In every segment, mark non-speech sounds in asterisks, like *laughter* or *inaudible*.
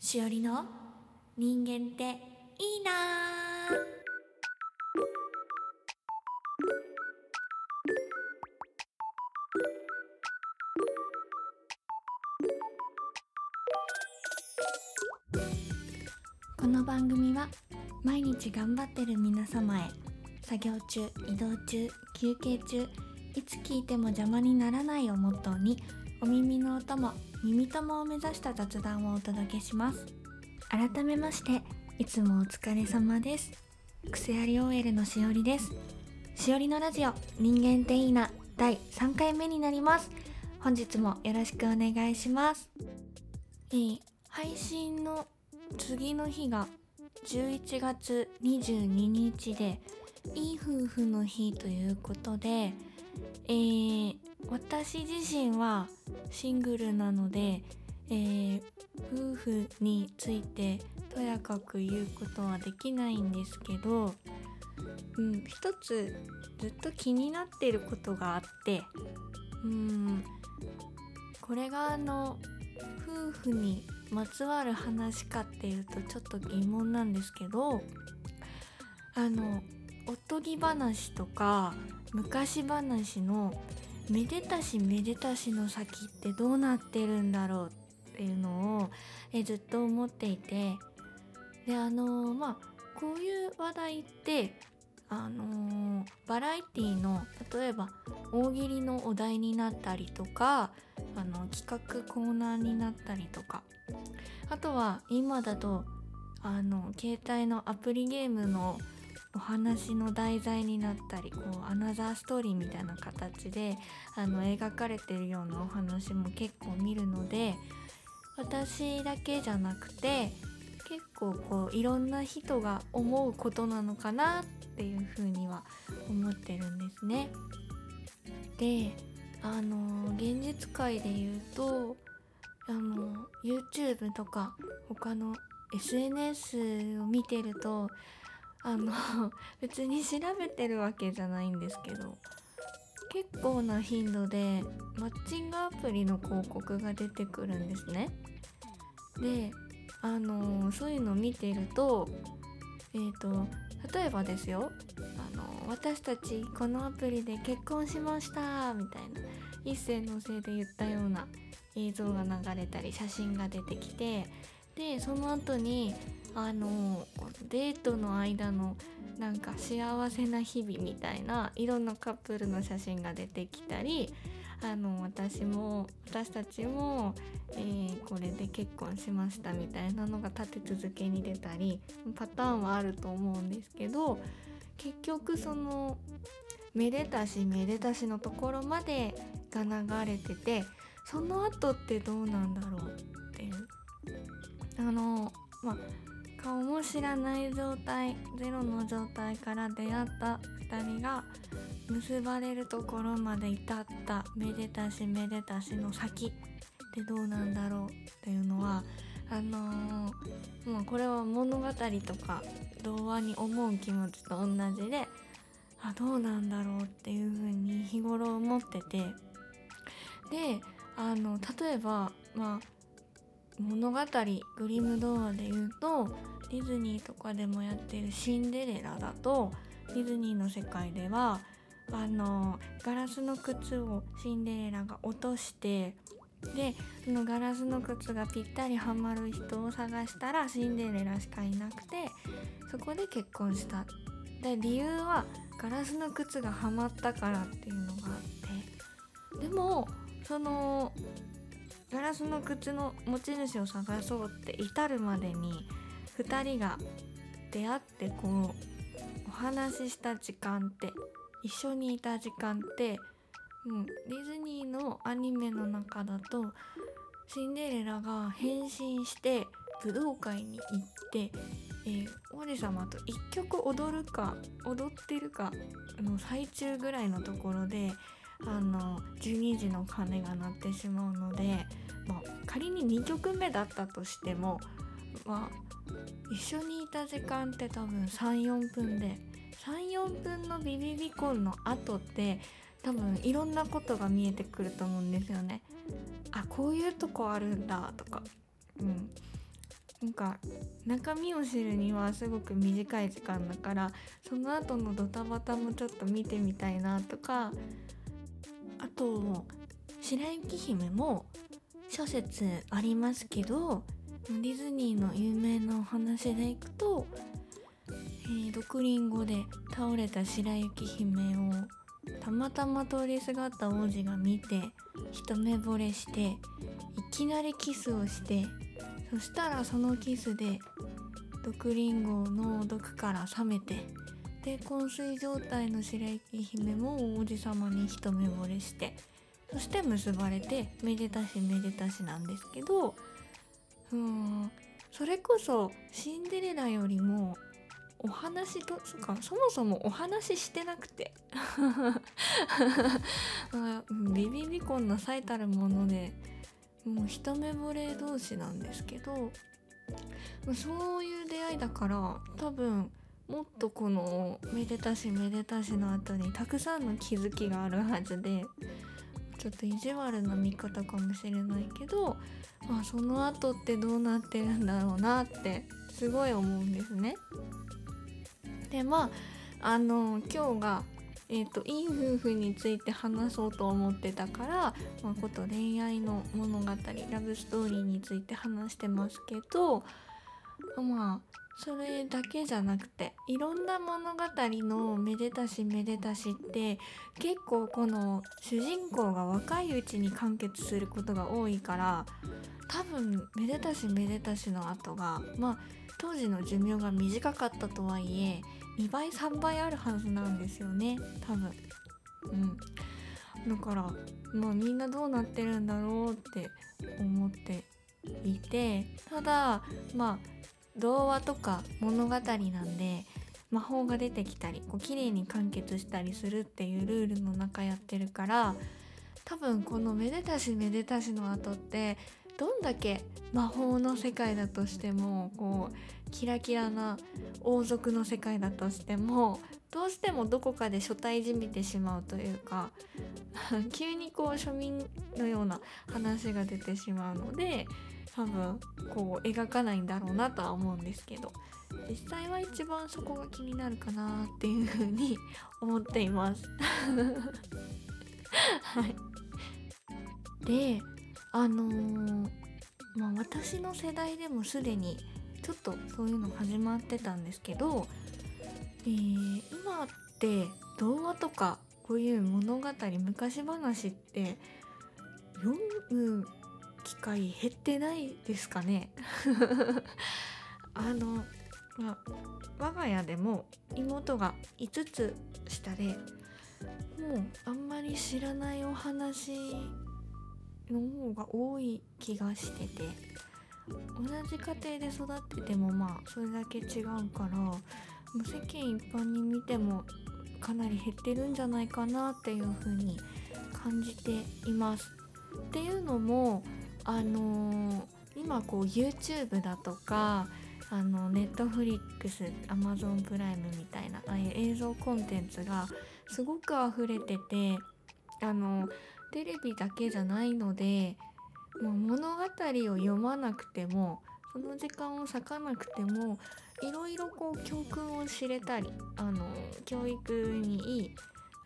しおりの人間っていいな。この番組は毎日頑張ってる皆様へ作業中移動中休憩中いつ聞いても邪魔にならないをモットーにお耳のお供耳友を目指した雑談をお届けします。改めましていつもお疲れ様です。癖あり OL のしおりです。しおりのラジオ人間っていいな第3回目になります。本日もよろしくお願いします。えー配信の次の日が11月22日でいい夫婦の日ということで、えー私自身はシングルなので、えー夫婦についてとやかく言うことはできないんですけど、うん、一つずっと気になってることがあってうんこれがあの夫婦にまつわる話かっていうとちょっと疑問なんですけどあのおとぎ話とか昔話のめでたしめでたしの先ってどうなってるんだろうっていうのをえずっと思っていて。であのまあこういう話題ってあのバラエティの例えば大喜利のお題になったりとかあの企画コーナーになったりとか。あとは今だとあの携帯のアプリゲームのお話の題材になったりこうアナザーストーリーみたいな形であの描かれてるようなお話も結構見るので私だけじゃなくて結構こういろんな人が思うことなのかなっていうふうには思ってるんですね。であの現実界で言うとあの YouTube とか他の SNS を見てるとあの別に調べてるわけじゃないんですけど結構な頻度でマッチングアプリの広告が出てくるんですね。であのそういうのを見てるとえっ、と例えばですよあの私たちこのアプリで結婚しましたみたいな一斉のせいで言ったような映像が流れたり写真が出てきてでその後にあのデートの間のなんか幸せな日々みたいないろんなカップルの写真が出てきたりあの私も私たちも、えーこれで結婚しましたみたいなのが立て続けに出たりパターンはあると思うんですけど結局そのめでたしめでたしのところまでが流れててその後ってどうなんだろうっていうあのまあ顔も知らない状態ゼロの状態から出会った2人が結ばれるところまで至っためでたしめでたしの先ってどうなんだろうっていうのはあのーまあこれは物語とか童話に思う気持ちと同じであどうなんだろうっていうふうに日頃思ってて。であの例えばまあ物語グリム童話で言うとディズニーとかでもやってる「シンデレラ」だとディズニーの世界ではあのガラスの靴をシンデレラが落としてでそのガラスの靴がぴったりはまる人を探したらシンデレラしかいなくてそこで結婚した。で理由はガラスの靴がはまったからっていうのがあって。でもそのガラスの靴の持ち主を探そうって至るまでに2人が出会ってこうお話しした時間って一緒にいた時間って、うん、ディズニーのアニメの中だとシンデレラが変身して武道会に行って、えー王子様と一曲踊るか踊ってるかの最中ぐらいのところであの12時の鐘が鳴ってしまうので、まあ、仮に2曲目だったとしても、まあ、一緒にいた時間って多分34分で34分のビビビコンの後って多分いろんなことが見えてくると思うんですよね。あこういうとこあるんだとか、うん、なんか中身を知るにはすごく短い時間だからその後のドタバタもちょっと見てみたいなとかあと白雪姫も諸説ありますけどディズニーの有名なお話でいくと、えー、毒リンゴで倒れた白雪姫をたまたま通りすがった王子が見て一目惚れしていきなりキスをしてそしたらそのキスで毒リンゴの毒から冷めてで昏睡状態の白雪姫も王子様に一目惚れしてそして結ばれてめでたしめでたしなんですけどうんそれこそシンデレラよりもお話とそかそもそもお話してなくて。*laughs* ビビビコンの最たるものでもう一目惚れ同士なんですけどそういう出会いだから多分もっとこのめでたしめでたしの後にたくさんの気づきがあるはずでちょっと意地悪な見方かもしれないけど、まあ、その後ってどうなってるんだろうなってすごい思うんですね。でまああの今日がえーと、いい夫婦について話そうと思ってたから、まあ、こと恋愛の物語ラブストーリーについて話してますけどまあそれだけじゃなくていろんな物語のめでたしめでたしって結構この主人公が若いうちに完結することが多いから多分めでたしめでたしの後がまあ当時の寿命が短かったとはいえ2倍3倍あるはずなんですよね。多分。うん。だからまあみんなどうなってるんだろうって思っていてただまあ童話とか物語なんで魔法が出てきたりこう綺麗に完結したりするっていうルールの中やってるから多分このめでたしめでたしの後ってどんだけ魔法の世界だとしてもこうキラキラな王族の世界だとしてもどうしてもどこかで初対じみてしまうというか *laughs* 急にこう庶民のような話が出てしまうので多分こう描かないんだろうなとは思うんですけど実際は一番そこが気になるかなっていうふうに思っています *laughs* はい。であのー、まあ私の世代でもすでにちょっとそういうの始まってたんですけど、えー、今って童話とかこういう物語昔話って読む機会減ってないですかね *laughs* あの、まあ、我が家でも妹が5つ下でもうあんまり知らないお話の方が多い気がしてて同じ家庭で育っててもまあそれだけ違うから世間一般に見てもかなり減ってるんじゃないかなっていう風に感じています。っていうのもあの、今こう YouTube だとかあの Netflix、Amazon プライムみたいなああいう映像コンテンツがすごく溢れててあのテレビだけじゃないのでもう物語を読まなくてもその時間を割かなくてもいろいろこう教訓を知れたりあの教育にいい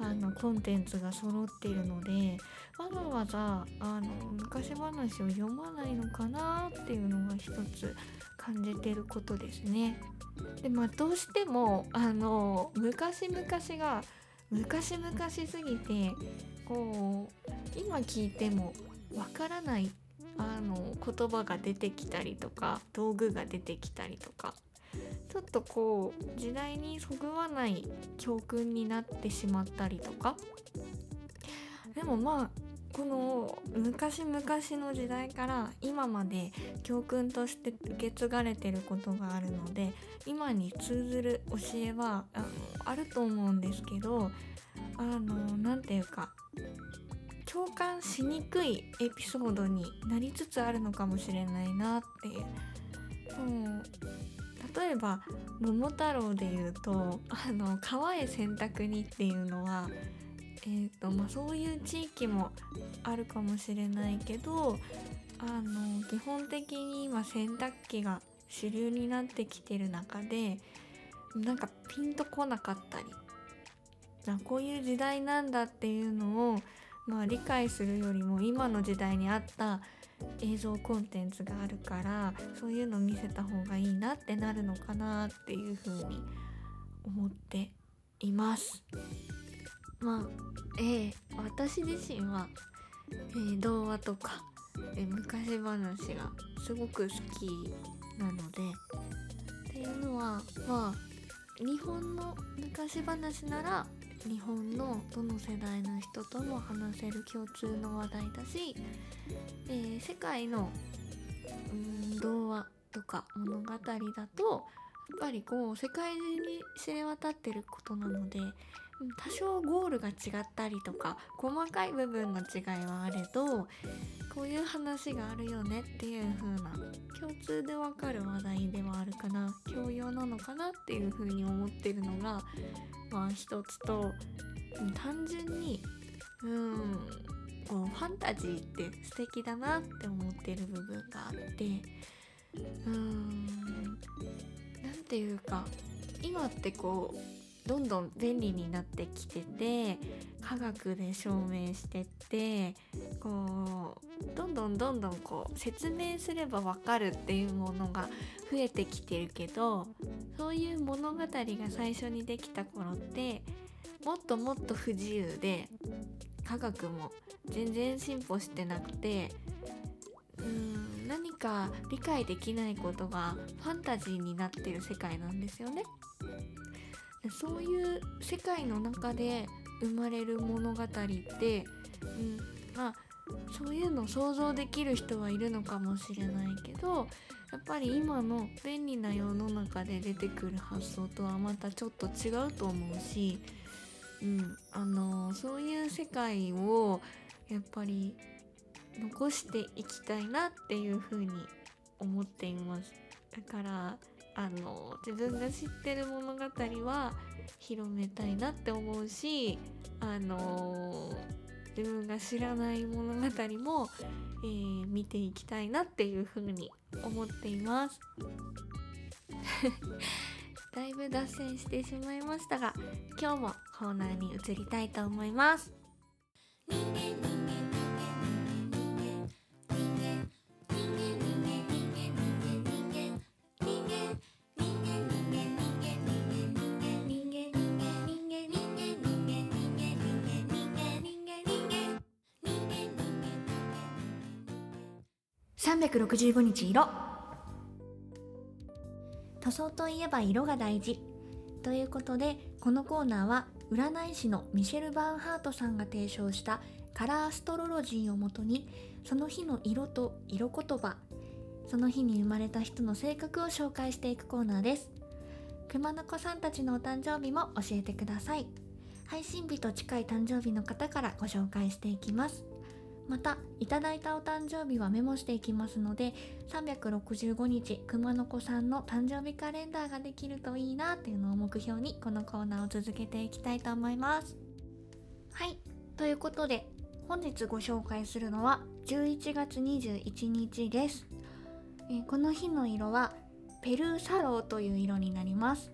あのコンテンツが揃っているのでわざわざあの昔話を読まないのかなっていうのが一つ感じてることですね。でまあどうしてもあの昔々が昔々すぎてこう今聞いてもわからないあの言葉が出てきたりとか道具が出てきたりとかちょっとこう時代にそぐわない教訓になってしまったりとかでもまあこの昔々の時代から今まで教訓として受け継がれてることがあるので今に通ずる教えはあのあると思うんですけどあの何て言うか共感しにくいエピソードになりつつあるのかもしれないなっていう。う例えば「桃太郎」で言うと「あの川へ洗濯に」っていうのは、えーとまあ、そういう地域もあるかもしれないけどあの基本的に今洗濯機が主流になってきてる中でなんかピンとこなかったりこういう時代なんだっていうのを、まあ、理解するよりも今の時代に合った映像コンテンツがあるからそういうの見せた方がいいなってなるのかなっていうふうに思っています。まあえー、私自身は、えー、童話とか、えー、昔話がすごく好きなのでっていうのはまあ日本の昔話なら日本のどの世代の人とも話せる共通の話題だし、えー、世界のうん童話とか物語だとやっぱりこう世界中に知れ渡ってることなので多少ゴールが違ったりとか細かい部分の違いはあれどこういう話があるよねっていう風な共通でわかる話題ではあるかな教養なのかなっていう風に思ってるのがまあ一つと単純にうんこうファンタジーって素敵だなって思ってる部分があってうーん何ていうか今ってこうどんどん便利になってきてて科学で証明してってこうどんどんどんどんこう説明すればわかるっていうものが増えてきてるけどそういう物語が最初にできた頃ってもっともっと不自由で科学も全然進歩してなくてうん何か理解できないことがファンタジーになってる世界なんですよね。そういう世界の中で生まれる物語って、うん、まあそういうの想像できる人はいるのかもしれないけどやっぱり今の便利な世の中で出てくる発想とはまたちょっと違うと思うし、うん、あのそういう世界をやっぱり残していきたいなっていうふうに思っています。だからあの自分が知ってる物語は広めたいなって思うしあの自分が知らない物語も、えー、見ていきたいなっていうふうに思っています。*laughs* だいぶ脱線してしまいましたが今日もコーナーに移りたいと思います。365日色。塗装といえば色が大事。ということでこのコーナーは占い師のミシェル・バーンハートさんが提唱したカラーストロロジーをもとにその日の色と色言葉その日に生まれた人の性格を紹介していくコーナーです。熊の子さんたちのお誕生日も教えてください。配信日と近い誕生日の方からご紹介していきます。またいただいたお誕生日はメモしていきますので365日熊の子さんの誕生日カレンダーができるといいなっていうのを目標にこのコーナーを続けていきたいと思います。はい。ということで本日ご紹介するのは11月21日です、え、この日の色はペルーサローという色になります、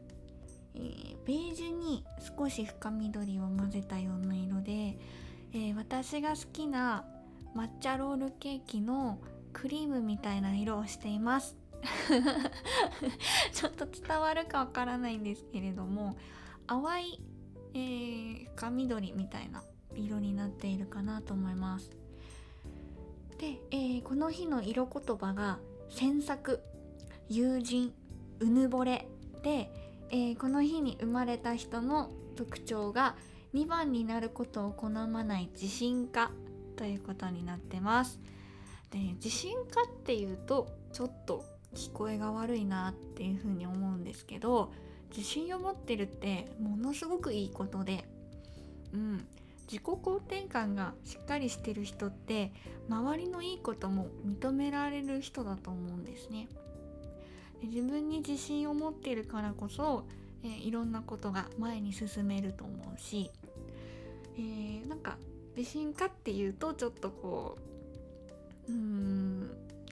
えー、ベージュに少し深緑を混ぜたような色で、えー、私が好きな抹茶ロールケーキのクリームみたいな色をしています。*laughs* ちょっと伝わるかわからないんですけれども淡い、えー、深緑みたいな色になっているかなと思います。で、えー、この日の色言葉が詮索友人うぬぼれで、えー、この日に生まれた人の特徴が2番になることを好まない自信家ということになってます。で自信家っていうとちょっと聞こえが悪いなっていうふうに思うんですけど自信を持ってるってものすごくいいことでうん。自己肯定感がしっかりしてる人って周りのいいことも認められる人だと思うんですね。で自分に自信を持ってるからこそ、えー、いろんなことが前に進めると思うし、えー、なんか自信かっていうとちょっとこううーん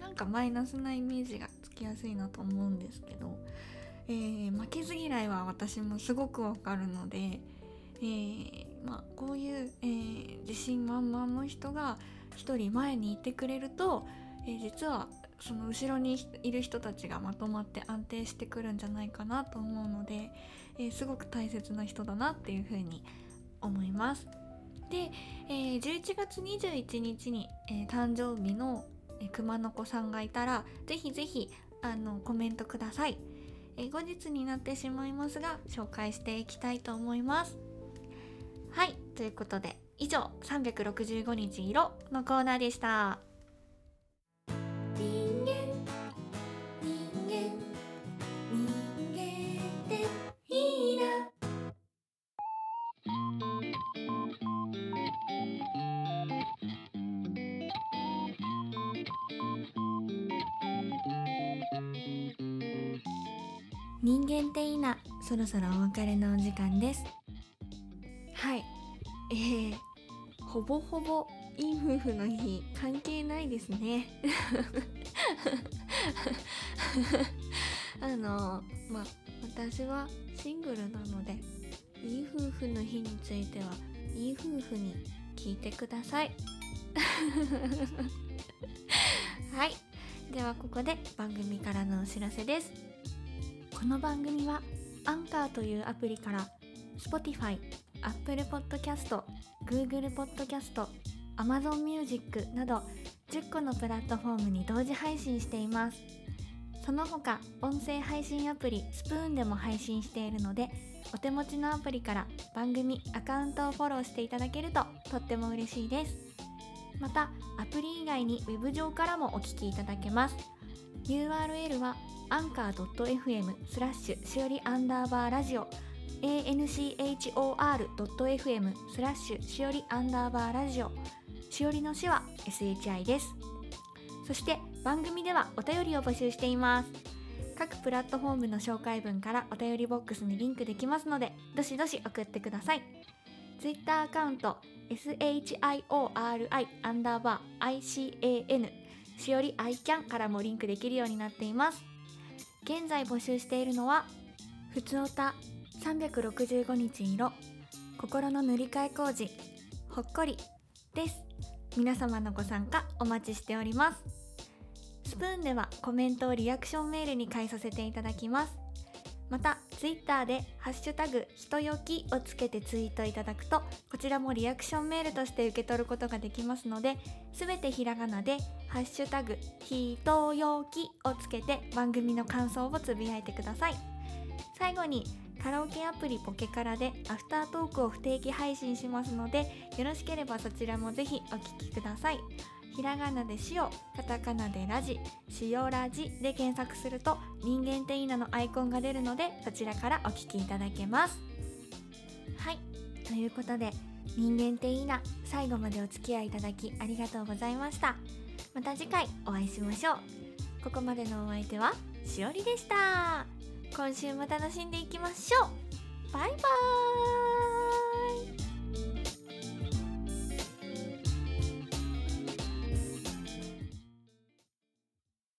なんかマイナスなイメージがつきやすいなと思うんですけど、えー、負けず嫌いは私もすごくわかるので、えー、まあ、こういう、えー、自信満々の人が一人前にいてくれると、え実はその後ろにいる人たちがまとまって安定してくるんじゃないかなと思うので、えすごく大切な人だなっていうふうに思います。で、えー、11月21日に、えー、誕生日の、え、熊の子さんがいたらぜひぜひあのコメントください、え後日になってしまいますが紹介していきたいと思います。はいということで以上365日色のコーナーでした。人間っていいな。そろそろお別れのお時間です。はい。えー、ほぼほぼいい夫婦の日関係ないですね。*laughs* あのまあ私はシングルなのでいい夫婦の日についてはいい夫婦に聞いてください。*laughs* はい。ではここで番組からのお知らせです。この番組はアンカーというアプリから Spotify、Apple Podcast、Google Podcast、Amazon Music など10個のプラットフォームに同時配信しています。その他音声配信アプリスプーンでも配信しているのでお手持ちのアプリから番組アカウントをフォローしていただけるととっても嬉しいです。またアプリ以外に Web 上からもお聴きいただけます。URL はアンカー .fm スラッシュしおりアンダーバーラジオ anchor.fm スラッシュしおりアンダーバーラジオしおりのしは SHI です。そして番組ではお便りを募集しています。各プラットフォームの紹介文からお便りボックスにリンクできますのでどしどし送ってください。Twitter アカウント SHIORI アンダーバー ICAN しおりアイキャンからもリンクできるようになっています。現在募集しているのはふつおた365日色心の塗り替え工事ほっこりです。皆様のご参加お待ちしております。スプーンではコメントをリアクションメールに返させていただきます。また Twitter で「ハッシュタグひとよき」をつけてツイートいただくとこちらもリアクションメールとして受け取ることができますので全てひらがなで「ハッシュタグひとよき」をつけて番組の感想をつぶやいてください。最後にカラオケアプリポケカラでアフタートークを不定期配信しますのでよろしければそちらもぜひお聴きください。ひらがなで塩カタカナでラジ塩ラジで検索すると人間っていいなのアイコンが出るのでそちらからお聞きいただけます。はい。ということで人間っていいな最後までお付き合いいただきありがとうございました。また次回お会いしましょう。ここまでのお相手はしおりでした。今週も楽しんでいきましょう。バイバーイ。